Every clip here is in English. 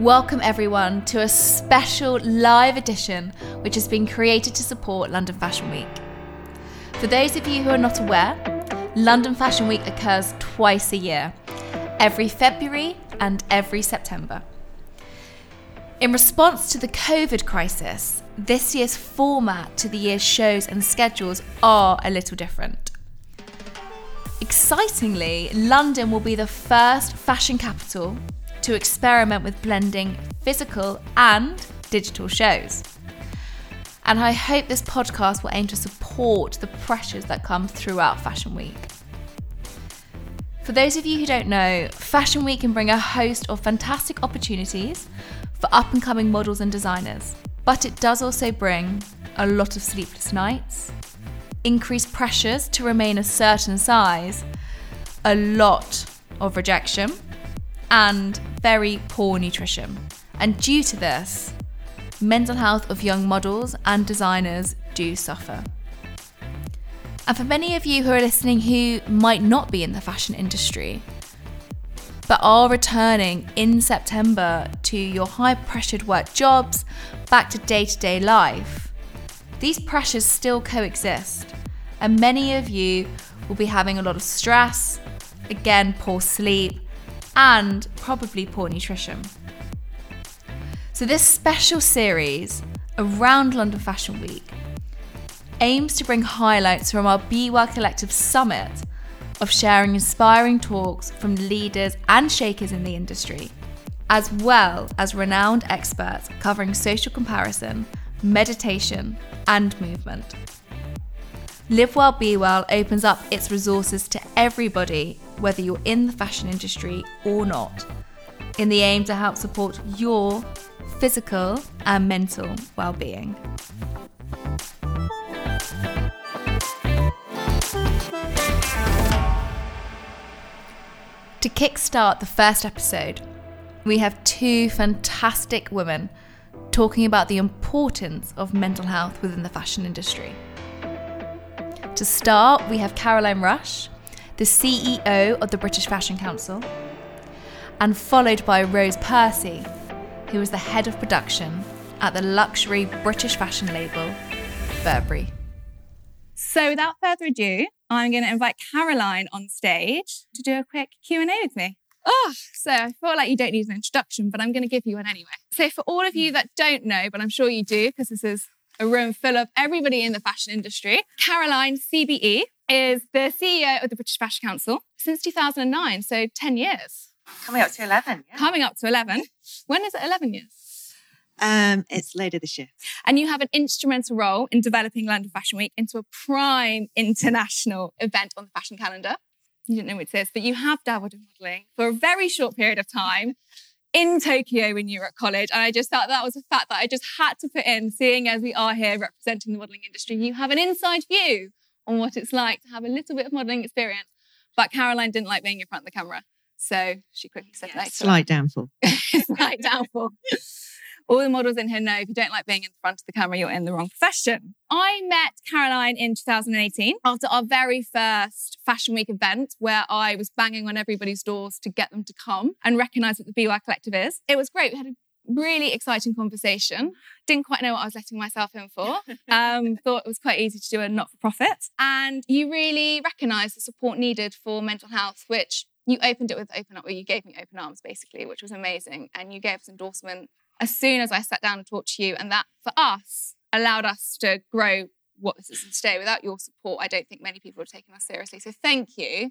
Welcome everyone to a special live edition which has been created to support London Fashion Week. For those of you who are not aware, London Fashion Week occurs twice a year, every February and every September. In response to the COVID crisis, this year's format to the year's shows and schedules are a little different. Excitingly, London will be the first fashion capital to experiment with blending physical and digital shows. And I hope this podcast will aim to support the pressures that come throughout Fashion Week. For those of you who don't know, Fashion Week can bring a host of fantastic opportunities for up and coming models and designers, but it does also bring a lot of sleepless nights, increased pressures to remain a certain size, a lot of rejection, and very poor nutrition. And due to this, mental health of young models and designers do suffer. And for many of you who are listening who might not be in the fashion industry, but are returning in September to your high pressured work jobs, back to day to day life, these pressures still coexist and many of you will be having a lot of stress, again, poor sleep, and probably poor nutrition. So, this special series around London Fashion Week aims to bring highlights from our Be Well Collective summit of sharing inspiring talks from leaders and shakers in the industry, as well as renowned experts covering social comparison, meditation, and movement. Live Well, Be Well opens up its resources to everybody, whether you're in the fashion industry or not, in the aim to help support your physical and mental well-being. To kickstart the first episode, we have two fantastic women talking about the importance of mental health within the fashion industry. To start, we have Caroline Rush, the CEO of the British Fashion Council, and followed by Rose Percy, who is the head of production at the luxury British fashion label Burberry. So without further ado, I'm going to invite Caroline on stage to do a quick Q&A with me. Oh, so I feel like you don't need an introduction, but I'm going to give you one anyway. So for all of you that don't know, but I'm sure you do because this is a room full of everybody in the fashion industry. Caroline CBE is the CEO of the British Fashion Council since 2009, so 10 years. Coming up to 11. Yeah. Coming up to 11. When is it 11 years? Um, it's later this year. And you have an instrumental role in developing London Fashion Week into a prime international event on the fashion calendar. You didn't know what it is, but you have dabbled in modelling for a very short period of time in Tokyo when you were at college. And I just thought that was a fact that I just had to put in, seeing as we are here representing the modelling industry. You have an inside view on what it's like to have a little bit of modelling experience. But Caroline didn't like being in front of the camera. So she quickly said yeah, Slight downfall. Slight downfall all the models in here know if you don't like being in front of the camera, you're in the wrong profession. I met Caroline in 2018 after our very first Fashion Week event where I was banging on everybody's doors to get them to come and recognize what the BY Collective is. It was great. We had a really exciting conversation. Didn't quite know what I was letting myself in for. Um, thought it was quite easy to do a not for profit. And you really recognized the support needed for mental health, which you opened it with open up, or you gave me open arms basically, which was amazing. And you gave us endorsement as soon as I sat down and talked to you. And that for us allowed us to grow what this is today. Without your support, I don't think many people would have taken us seriously. So thank you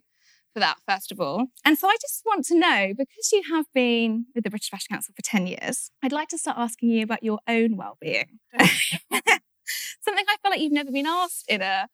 for that, first of all. And so I just want to know, because you have been with the British Fashion Council for 10 years, I'd like to start asking you about your own well-being. Something I feel like you've never been asked in a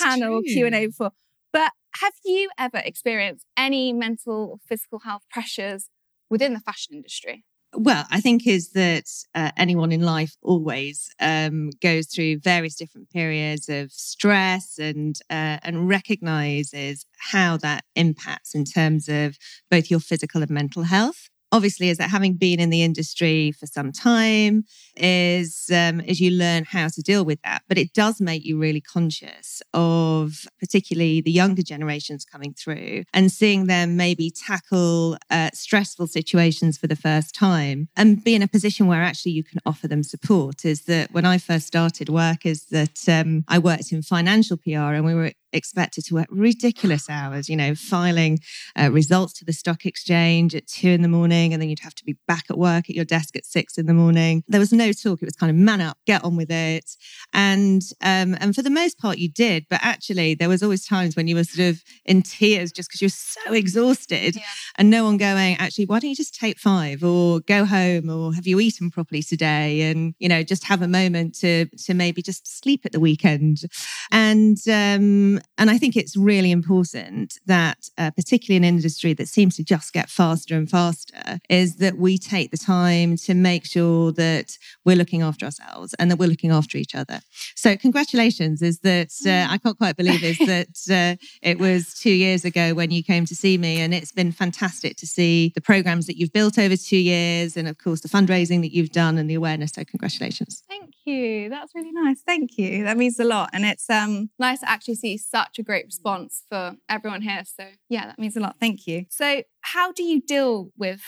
panel Q&A before. But have you ever experienced any mental or physical health pressures within the fashion industry? Well, I think is that uh, anyone in life always um, goes through various different periods of stress and uh, and recognizes how that impacts in terms of both your physical and mental health. Obviously is that having been in the industry for some time is um, as you learn how to deal with that. But it does make you really conscious of particularly the younger generations coming through and seeing them maybe tackle uh, stressful situations for the first time and be in a position where actually you can offer them support. Is that when i first started work is that um, i worked in financial pr and we were expected to work ridiculous hours, you know, filing uh, results to the stock exchange at two in the morning, and then you'd have to be back at work at your desk at six in the morning. There was no talk. It was kind of man up, get on with it. And um, and for the most part, you did. But actually, there was always times when you were sort of in tears just because you were so exhausted, yeah. and no one going, actually, why don't you just take five or go home or have you eaten properly today? And you know, just have a moment to to maybe just sleep at the weekend. And um, and I think it's really important that, uh, particularly in an industry that seems to just get faster and faster, is that we take the time to make sure that we're looking after ourselves and that we're looking after each other. So, congratulations! Is that uh, I can't quite believe is that uh, it was two years ago when you came to see me, and it's been fantastic to see the programs that you've built over two years, and of course the fundraising that you've done and the awareness. So, congratulations! Thank you. That's really nice. Thank you. That means a lot, and it's um, nice to actually see such a great response for everyone here. So, yeah, that means a lot. Thank you. So, how do you deal with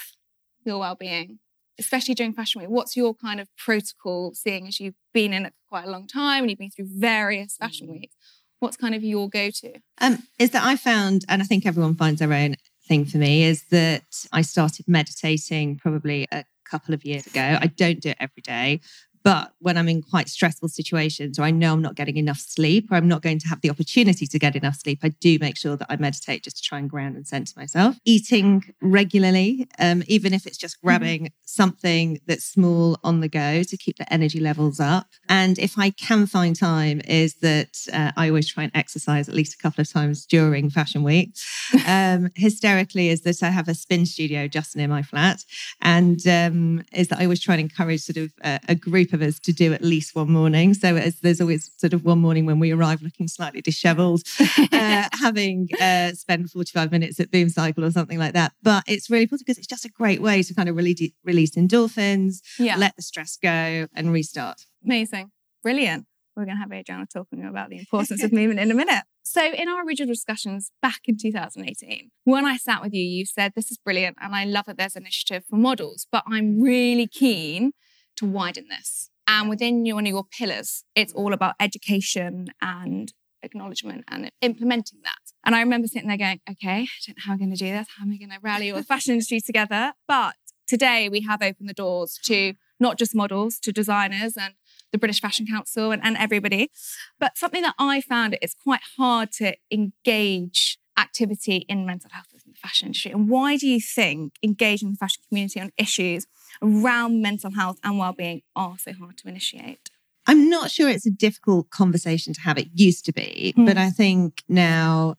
your well-being, especially during Fashion Week? What's your kind of protocol, seeing as you've been in it for quite a long time and you've been through various Fashion mm. Weeks? What's kind of your go-to? Um, is that I found, and I think everyone finds their own thing for me, is that I started meditating probably a couple of years ago. I don't do it every day, but when I'm in quite stressful situations or I know I'm not getting enough sleep or I'm not going to have the opportunity to get enough sleep, I do make sure that I meditate just to try and ground and center myself. Eating regularly, um, even if it's just mm-hmm. grabbing mm-hmm. something that's small on the go to keep the energy levels up. And if I can find time, is that uh, I always try and exercise at least a couple of times during Fashion Week. Um, hysterically, is that I have a spin studio just near my flat, and um, is that I always try and encourage sort of a, a group of of us to do at least one morning. So there's always sort of one morning when we arrive looking slightly dishevelled, uh, having uh, spent 45 minutes at Boom Cycle or something like that. But it's really important because it's just a great way to kind of release, release endorphins, yeah. let the stress go and restart. Amazing. Brilliant. We're going to have Adriana talking about the importance of movement in a minute. So, in our original discussions back in 2018, when I sat with you, you said, This is brilliant. And I love that there's an initiative for models, but I'm really keen to widen this. And within one of your pillars, it's all about education and acknowledgement and implementing that. And I remember sitting there going, okay, I don't know how I'm going to do this. How am I going to rally all the fashion industry together? But today we have opened the doors to not just models, to designers and the British Fashion Council and, and everybody. But something that I found it's quite hard to engage activity in mental health in the fashion industry. And why do you think engaging the fashion community on issues around mental health and well-being are so hard to initiate? I'm not sure it's a difficult conversation to have. It used to be, mm. but I think now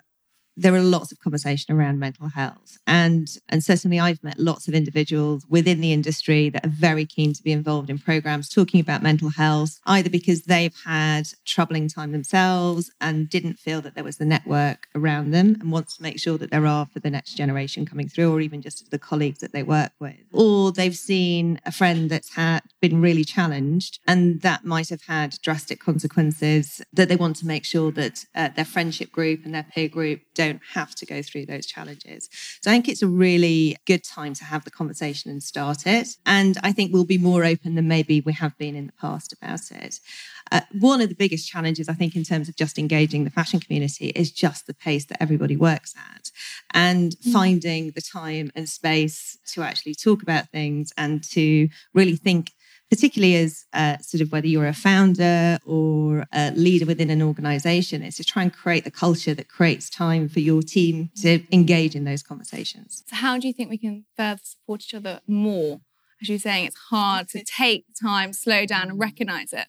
there are lots of conversation around mental health. And and certainly i've met lots of individuals within the industry that are very keen to be involved in programs talking about mental health either because they've had troubling time themselves and didn't feel that there was the network around them and wants to make sure that there are for the next generation coming through or even just the colleagues that they work with. Or they've seen a friend that's had been really challenged and that might have had drastic consequences that they want to make sure that uh, their friendship group and their peer group don't don't have to go through those challenges. So I think it's a really good time to have the conversation and start it. And I think we'll be more open than maybe we have been in the past about it. Uh, one of the biggest challenges, I think, in terms of just engaging the fashion community is just the pace that everybody works at and mm. finding the time and space to actually talk about things and to really think particularly as uh, sort of whether you're a founder or a leader within an organization, is to try and create the culture that creates time for your team to engage in those conversations. So, how do you think we can further support each other more? As you're saying, it's hard to take time, slow down, and recognize it.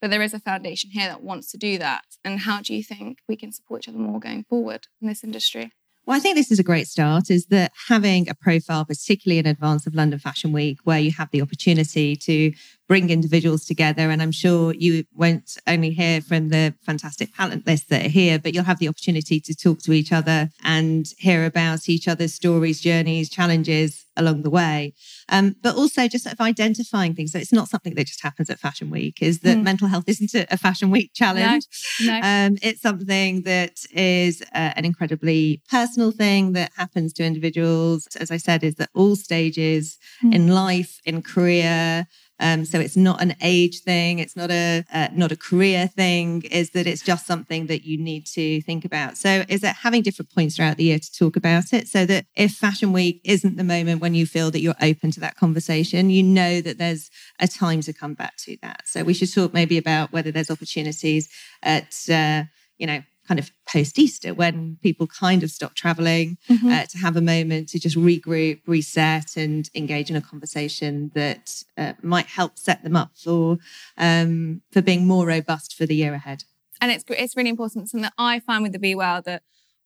But there is a foundation here that wants to do that. And how do you think we can support each other more going forward in this industry? Well, I think this is a great start is that having a profile, particularly in advance of London Fashion Week, where you have the opportunity to bring individuals together. And I'm sure you won't only hear from the fantastic talent list that are here, but you'll have the opportunity to talk to each other and hear about each other's stories, journeys, challenges along the way. Um, but also just sort of identifying things. So it's not something that just happens at Fashion Week, is that mm. mental health isn't a, Fashion Week challenge. No, no. Um, it's something that is uh, an incredibly personal thing that happens to individuals. As I said, is that all stages mm. in life, in career, um, so it's not an age thing. It's not a uh, not a career thing. Is that it's just something that you need to think about. So is it having different points throughout the year to talk about it, so that if Fashion Week isn't the moment when you feel that you're open to that conversation, you know that there's a time to come back to that. So we should talk maybe about whether there's opportunities at uh, you know kind of post Easter when people kind of stop traveling mm-hmm. uh, to have a moment to just regroup, reset, and engage in a conversation that uh, might help set them up for um, for being more robust for the year ahead. And it's it's really important. Something that I find with the Be Well that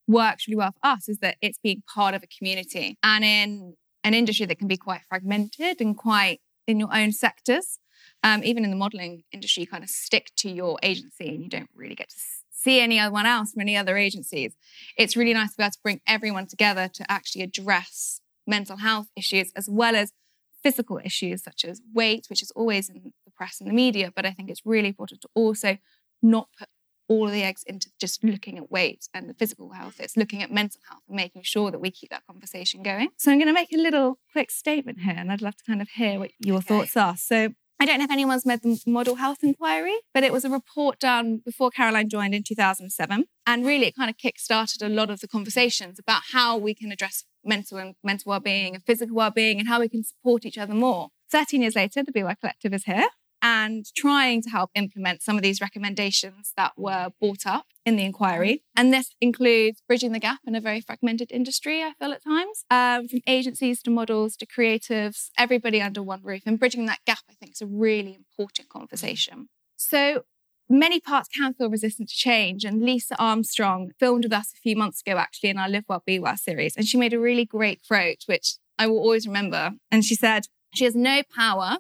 works really well for us is that it's being part of a community and in an industry that can be quite fragmented and quite in your own sectors. Um, even in the modeling industry, you kind of stick to your agency and you don't really get to see anyone else from any other agencies. It's really nice to be able to bring everyone together to actually address mental health issues as well as physical issues such as weight, which is always in the press and the media. But I think it's really important to also not put all of the eggs into just looking at weight and the physical health. It's looking at mental health and making sure that we keep that conversation going. So I'm going to make a little quick statement here, and I'd love to kind of hear what your okay. thoughts are. So I don't know if anyone's read the Model Health Inquiry, but it was a report done before Caroline joined in 2007. And really, it kind of kick-started a lot of the conversations about how we can address mental and mental well-being and physical well-being and how we can support each other more. 13 years later, the BY Collective is here and trying to help implement some of these recommendations that were brought up in the inquiry. And this includes bridging the gap in a very fragmented industry, I feel at times, um, from agencies to models to creatives, everybody under one roof. And bridging that gap, I think, is a really important conversation. So, many parts can feel resistant to change. And Lisa Armstrong filmed with us a few months ago, actually, in our Live Well, Be Well series. And she made a really great quote, which I will always remember. And she said, She has no power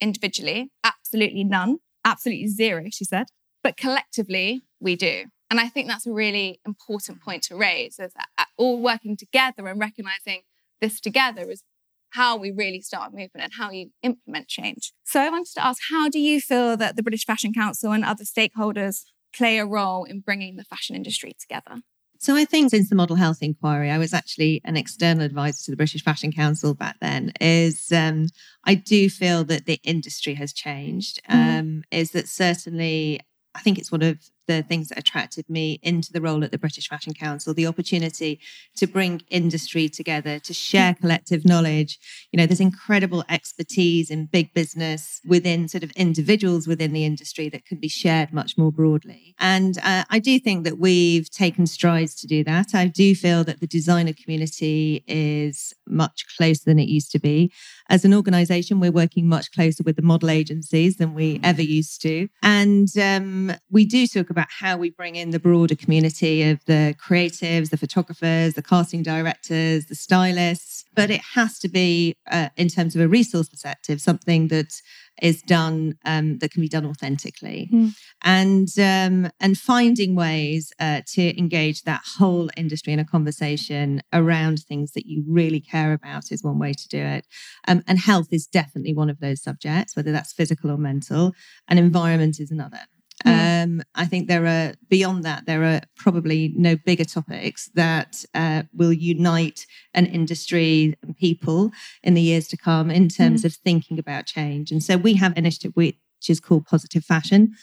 individually, absolutely none, absolutely zero, she said. But collectively, we do. And I think that's a really important point to raise is that uh, all working together and recognizing this together is how we really start a movement and how you implement change. So I wanted to ask, how do you feel that the British Fashion Council and other stakeholders play a role in bringing the fashion industry together? So I think since the Model Health Inquiry, I was actually an external advisor to the British Fashion Council back then. Is um, I do feel that the industry has changed. Mm-hmm. Um, is that certainly I think it's one of the things that attracted me into the role at the British Fashion Council, the opportunity to bring industry together, to share mm. collective knowledge. You know, there's incredible expertise in big business within sort of individuals within the industry that can be shared much more broadly. And uh, I do think that we've taken strides to do that. I do feel that the designer community is much closer than it used to be. As an organization, we're working much closer with the model agencies than we ever used to. And um, we do talk about how we bring in the broader community of the creatives, the photographers, the casting directors, the stylists. But it has to be, uh, in terms of a resource perspective, something that is done um, that can be done authentically, mm. and um, and finding ways uh, to engage that whole industry in a conversation around things that you really care about is one way to do it. Um, and health is definitely one of those subjects, whether that's physical or mental, and environment is another. Mm. Um, I think there are beyond that, there are probably no bigger topics that uh, will unite an industry and people in the years to come in terms mm. of thinking about change. And so we have an initiative which is called Positive Fashion.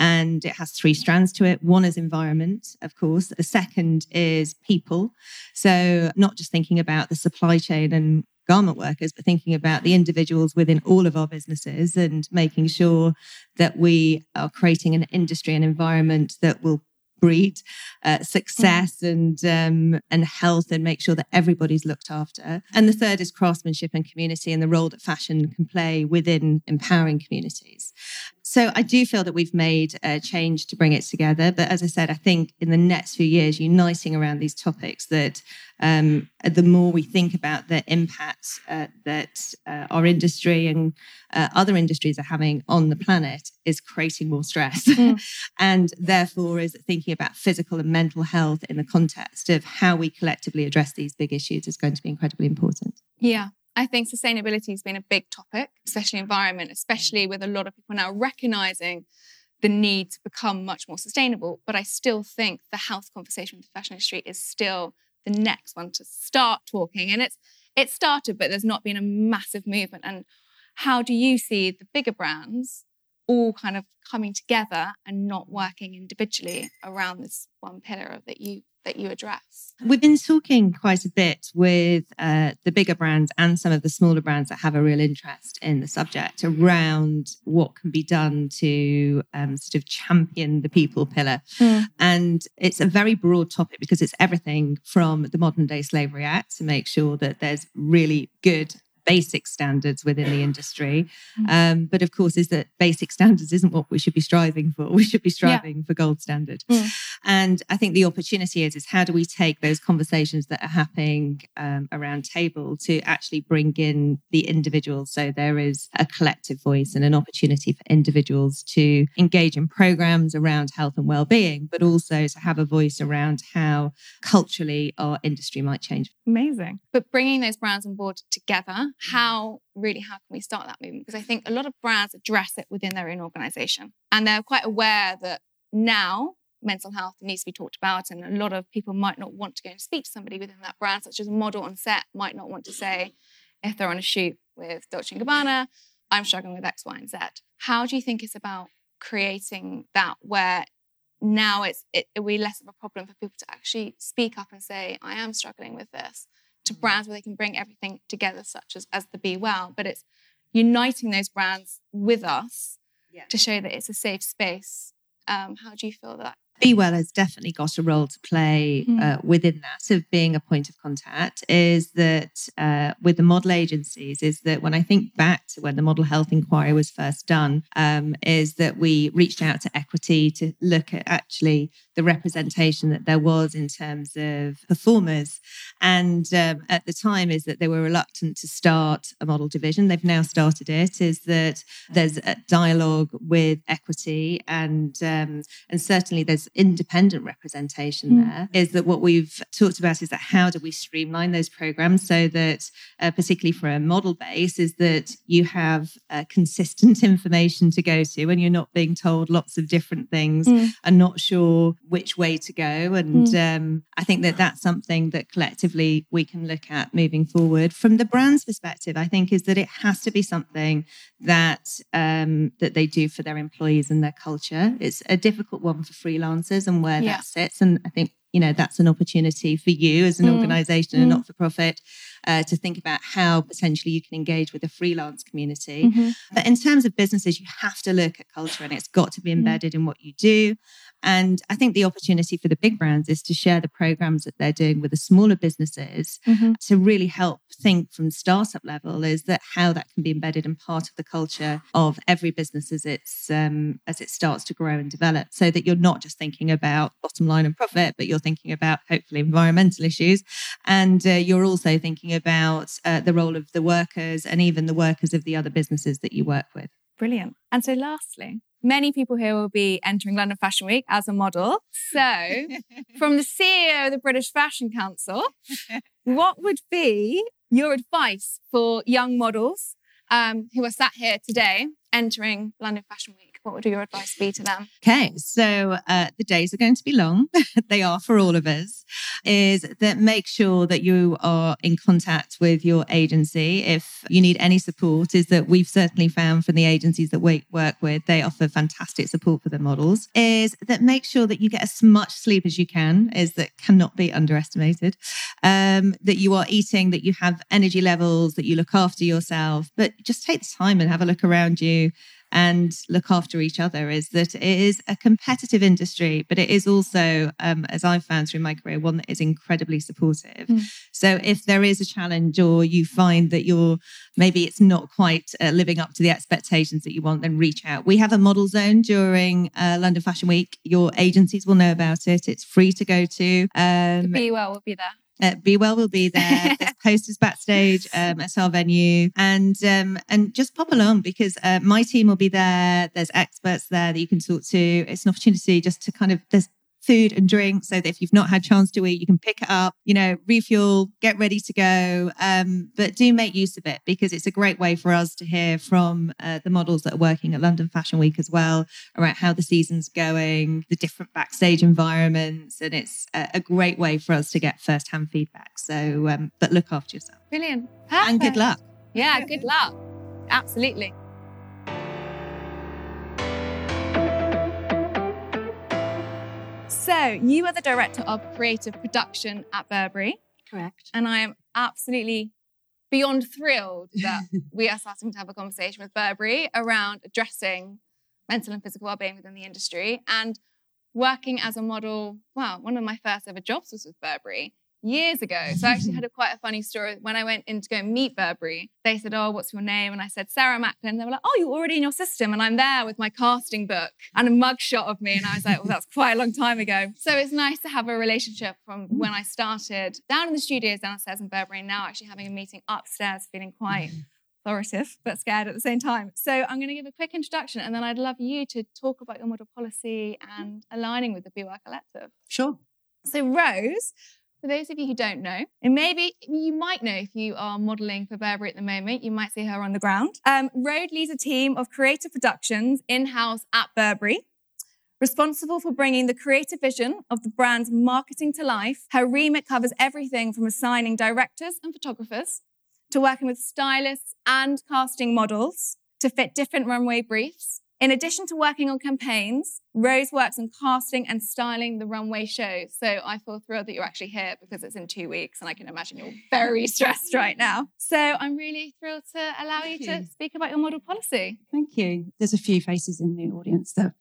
And it has three strands to it. One is environment, of course. The second is people. So, not just thinking about the supply chain and garment workers, but thinking about the individuals within all of our businesses and making sure that we are creating an industry and environment that will breed uh, success and um, and health and make sure that everybody's looked after. And the third is craftsmanship and community and the role that fashion can play within empowering communities. So I do feel that we've made a change to bring it together. But as I said, I think in the next few years, uniting around these topics that um, the more we think about the impact uh, that uh, our industry and uh, other industries are having on the planet is creating more stress. Mm. and therefore is thinking about physical and mental health in the context of how we collectively address these big issues is going to be incredibly important. Yeah. I think sustainability has been a big topic, especially environment, especially mm. with a lot of people now recognizing the need to become much more sustainable. But I still think the health conversation with the fashion industry is still the next one to start talking. And it's it started, but there's not been a massive movement. And how do you see the bigger brands all kind of coming together and not working individually around this one pillar that you that you address? We've been talking quite a bit with uh, the bigger brands and some of the smaller brands that have a real interest in the subject around what can be done to um, sort of champion the people pillar. Mm. And it's a very broad topic because it's everything from the Modern Day Slavery Act to make sure that there's really good basic standards within the industry. Mm. Um, but of course, is that basic standards isn't what we should be striving for. We should be striving yeah. for gold standard. Mm. And I think the opportunity is is how do we take those conversations that are happening um, around table to actually bring in the individuals, so there is a collective voice and an opportunity for individuals to engage in programs around health and well-being, but also to have a voice around how culturally our industry might change. Amazing. But bringing those brands on board together Mm-hmm. how really how can we start that movement? Because I think a lot of brands address it within their own organization and they're quite aware that now mental health needs to be talked about and a lot of people might not want to go and speak to somebody within that brand such as a model on set might not want to say if they're on a shoot with Dolce & Gabbana I'm struggling with X, Y, and Z. How do you think it's about creating that where now it's it, will be less of a problem for people to actually speak up and say, I am struggling with this to brands where they can bring everything together, such as, as the Be Well. But it's uniting those brands with us yeah. to show that it's a safe space. Um, how do you feel that be Well has definitely got a role to play mm. uh, within that of being a point of contact. Is that uh, with the model agencies? Is that when I think back to when the model health inquiry was first done, um, is that we reached out to equity to look at actually the representation that there was in terms of performers, and um, at the time is that they were reluctant to start a model division. They've now started it. Is that there's a dialogue with equity and um, and certainly there's independent representation mm. there is that what we've talked about is that how do we streamline those programs so that uh, particularly for a model base is that you have uh, consistent information to go to and you're not being told lots of different things mm. and not sure which way to go and mm. um, i think that that's something that collectively we can look at moving forward from the brand's perspective i think is that it has to be something that um, that they do for their employees and their culture it's a difficult one for freelancers and where yeah. that sits. And I think, you know, that's an opportunity for you as an mm. organization, mm. a not for profit, uh, to think about how potentially you can engage with the freelance community. Mm-hmm. But in terms of businesses, you have to look at culture and it's got to be mm. embedded mm. in what you do. And I think the opportunity for the big brands is to share the programs that they're doing with the smaller businesses mm-hmm. to really help think from startup level is that how that can be embedded in part of the culture of every business as it's um, as it starts to grow and develop. So that you're not just thinking about bottom line and profit but you're thinking about hopefully environmental issues. And uh, you're also thinking about uh, the role of the workers and even the workers of the other businesses that you work with. Brilliant. And so lastly Many people here will be entering London Fashion Week as a model. So, from the CEO of the British Fashion Council, what would be your advice for young models um, who are sat here today entering London Fashion Week? What would your advice be to them? Okay, so uh, the days are going to be long. they are for all of us. Is that make sure that you are in contact with your agency. If you need any support, is that we've certainly found from the agencies that we work with, they offer fantastic support for the models. Is that make sure that you get as much sleep as you can. Is that cannot be underestimated. Um, that you are eating, that you have energy levels, that you look after yourself. But just take the time and have a look around you and look after each other is that it is a competitive industry, but it is also, um, as I've found through my career, one that is incredibly supportive. Mm. So if there is a challenge or you find that you're maybe it's not quite uh, living up to the expectations that you want, then reach out. We have a model zone during uh, London Fashion Week. Your agencies will know about it. It's free to go to. Um, Be well, we'll be there. Uh, Be Well will be there. There's posters backstage um, at our venue, and um, and just pop along because uh, my team will be there. There's experts there that you can talk to. It's an opportunity just to kind of there's food and drink so that if you've not had chance to eat, you can pick it up, you know, refuel, get ready to go. Um, but do make use of it because it's a great way for us to hear from uh, the models that are working at London Fashion Week as well about how the season's going, the different backstage environments. And it's a, a great way for us to get first hand feedback. So, um, but look after yourself. Brilliant. Perfect. And good luck. Yeah, good luck. Absolutely. So, you are the director of creative production at Burberry. Correct. And I am absolutely beyond thrilled that we are starting to have a conversation with Burberry around addressing mental and physical well-being within the industry and working as a model. Well, one of my first ever jobs was with Burberry years ago. So I actually had a quite a funny story. When I went in to go meet Burberry, they said, Oh, what's your name? And I said, Sarah Macklin. They were like, Oh, you're already in your system. And I'm there with my casting book and a mugshot of me. And I was like, Well, that's quite a long time ago. So it's nice to have a relationship from when I started down in the studios downstairs in Burberry, and now actually having a meeting upstairs, feeling quite mm. authoritative but scared at the same time. So I'm going to give a quick introduction and then I'd love you to talk about your model policy mm. and aligning with the Be Well Collective. Sure. So Rose for those of you who don't know, and maybe you might know if you are modeling for Burberry at the moment, you might see her on the ground. Um, Rose leads a team of creative productions in house at Burberry. Responsible for bringing the creative vision of the brand's marketing to life, her remit covers everything from assigning directors and photographers to working with stylists and casting models to fit different runway briefs in addition to working on campaigns, Rose works on casting and styling the runway show. So I feel thrilled that you're actually here because it's in two weeks and I can imagine you're very stressed right now. So I'm really thrilled to allow you, you to speak about your model policy. Thank you. There's a few faces in the audience that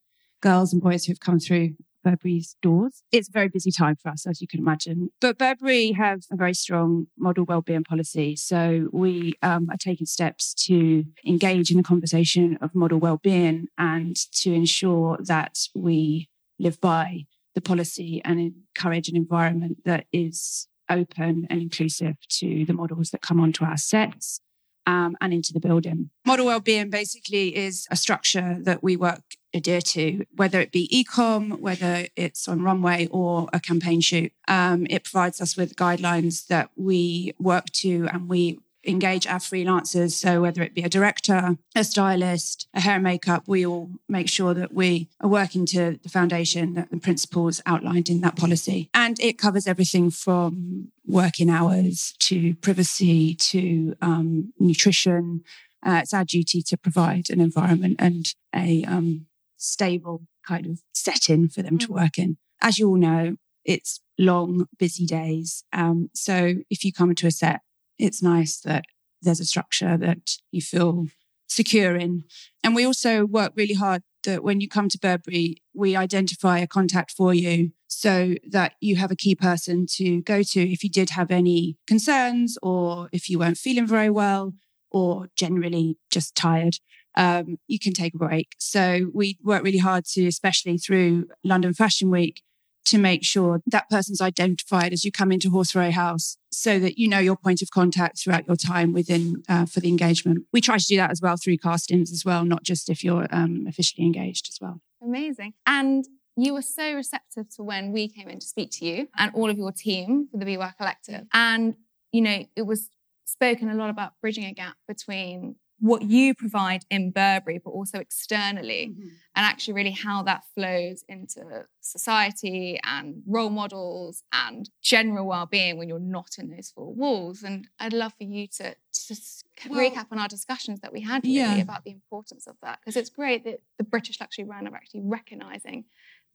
girls and boys who've come through Burberry's doors. It's a very busy time for us, as you can imagine. But Burberry have a very strong model wellbeing policy. So we um, are taking steps to engage in the conversation of model wellbeing and to ensure that we live by the policy and encourage an environment that is open and inclusive to the models that come onto our sets um, and into the building. Model wellbeing basically is a structure that we work adhere to, whether it be ecom, whether it's on runway or a campaign shoot. Um, it provides us with guidelines that we work to and we engage our freelancers. So whether it be a director, a stylist, a hair and makeup, we all make sure that we are working to the foundation that the principles outlined in that policy. And it covers everything from working hours to privacy to um, nutrition. Uh, it's our duty to provide an environment and a um, stable kind of setting for them to mm. work in. As you all know, it's long, busy days. Um, so if you come into a set it's nice that there's a structure that you feel secure in. And we also work really hard that when you come to Burberry, we identify a contact for you so that you have a key person to go to if you did have any concerns or if you weren't feeling very well or generally just tired. Um, you can take a break. So we work really hard to, especially through London Fashion Week, to make sure that person's identified as you come into Horseferry House so that you know your point of contact throughout your time within uh, for the engagement. We try to do that as well through castings as well, not just if you're um, officially engaged as well. Amazing. And you were so receptive to when we came in to speak to you and all of your team for the Be Collective. And, you know, it was spoken a lot about bridging a gap between what you provide in Burberry, but also externally, mm-hmm. and actually really how that flows into society and role models and general well-being when you're not in those four walls. And I'd love for you to just well, recap on our discussions that we had really yeah. about the importance of that, because it's great that the British luxury brand are actually recognizing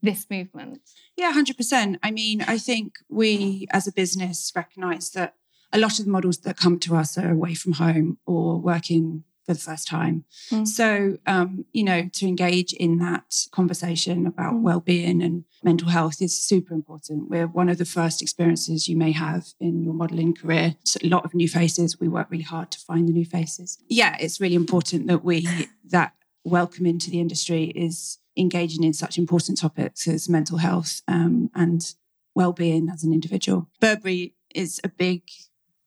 this movement. Yeah, 100%. I mean, I think we as a business recognize that a lot of the models that come to us are away from home or working for the first time. Mm. So, um, you know, to engage in that conversation about Mm. well-being and mental health is super important. We're one of the first experiences you may have in your modelling career. It's a lot of new faces. We work really hard to find the new faces. Yeah, it's really important that we that welcome into the industry is engaging in such important topics as mental health um, and well-being as an individual. Burberry is a big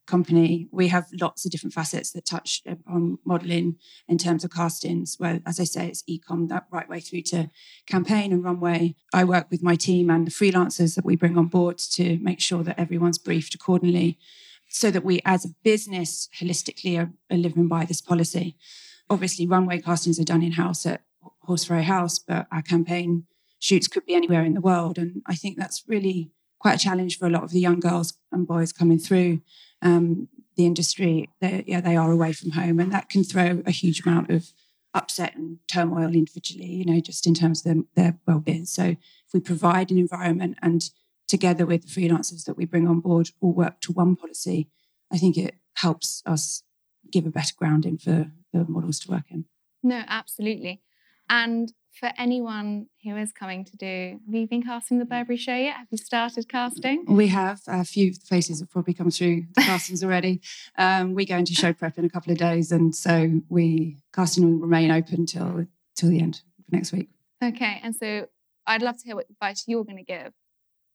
company. We have lots of different facets that touch uh, on modelling in terms of castings. Where, as I say, it's ecom that right way through to campaign and runway. I work with my team and the freelancers that we bring on board to make sure that everyone's briefed accordingly, so that we, as a business, holistically are, are living by this policy. Obviously, runway castings are done in house at Horseferry House, but our campaign shoots could be anywhere in the world, and I think that's really quite a challenge for a lot of the young girls and boys coming through um, the industry. They, yeah, they are away from home, and that can throw a huge amount of upset and turmoil individually. You know, just in terms of their, their well-being. So, if we provide an environment and together with the freelancers that we bring on board, all work to one policy, I think it helps us give a better grounding for the models to work in. No, absolutely. And for anyone who is coming to do, have you been casting the Burberry show yet? Have you started casting? We have a few faces have probably come through the castings already. Um, we go into show prep in a couple of days, and so we casting will remain open till till the end of next week. Okay, and so I'd love to hear what advice you're going to give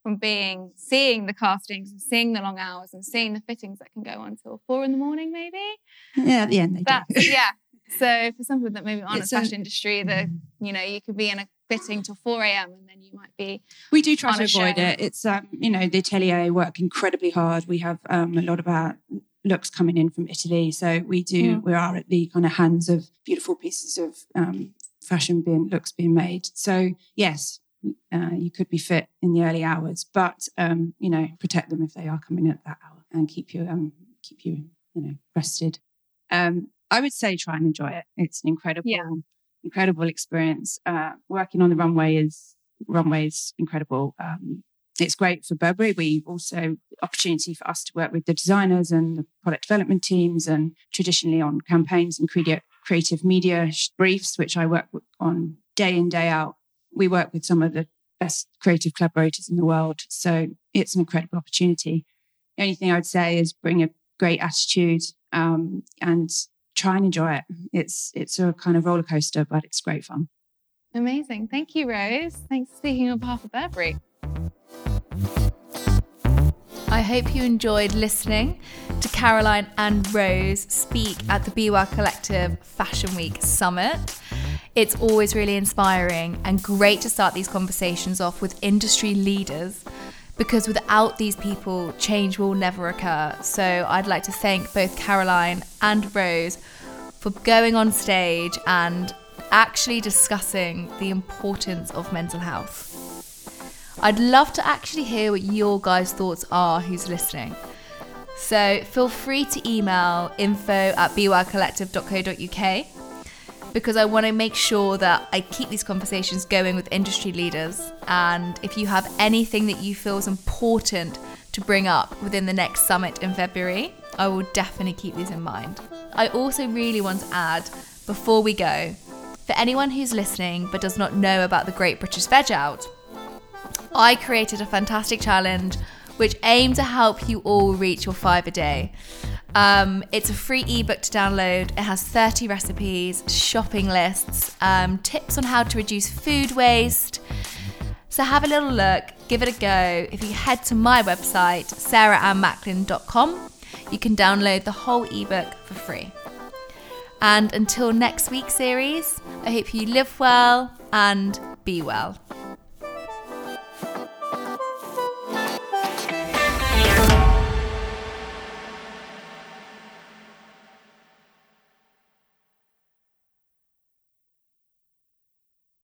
from being seeing the castings and seeing the long hours and seeing the fittings that can go on till four in the morning, maybe. Yeah, at the end they That's do. yeah. So for some people that maybe aren't in It's the a- fashion industry, that you know you could be in a fitting till four a.m. and then you might be We do try to avoid show. it. It's um, you know, the atelier work incredibly hard. We have um, a lot of our looks coming in from Italy, so we do. Mm. We are at the kind of hands of beautiful pieces of um, fashion being looks being made. So yes, uh, you could be fit in the early hours, but um, you know, protect them if they are coming at that hour and keep you um, keep you you know rested. Um, I would say try and enjoy it. It's an incredible, Yeah. incredible experience. Uh, working on the runway is runway is incredible. Um, it's great for Burberry. We also opportunity for us to work with the designers and the product development teams, and traditionally on campaigns and creative creative media briefs, which I work on day in day out. We work with some of the best creative collaborators in the world, so it's an incredible opportunity. The only thing I would say is bring a great attitude um, and try and enjoy it. It's it's a kind of roller coaster, but it's great fun. amazing. Thank you, Rose. Thanks for speaking on behalf of Burberry. I hope you enjoyed listening to Caroline and Rose speak at the Be Well Collective Fashion Week Summit. It's always really inspiring and great to start these conversations off with industry leaders because without these people, change will never occur. So I'd like to thank both Caroline and Rose for going on stage and actually discussing the importance of mental health. I'd love to actually hear what your guys' thoughts are who's listening. So feel free to email info at bewellcollective.co.uk because I want to make sure that I keep these conversations going with industry leaders. And if you have anything that you feel is important to bring up within the next summit in February, I will definitely keep these in mind. I also really want to add before we go for anyone who's listening but does not know about the Great British Veg Out, I created a fantastic challenge which aimed to help you all reach your five a day. Um, it's a free ebook to download. It has 30 recipes, shopping lists, um, tips on how to reduce food waste. So have a little look, give it a go. If you head to my website, sarahannmacklin.com, you can download the whole ebook for free. And until next week's series, I hope you live well and be well.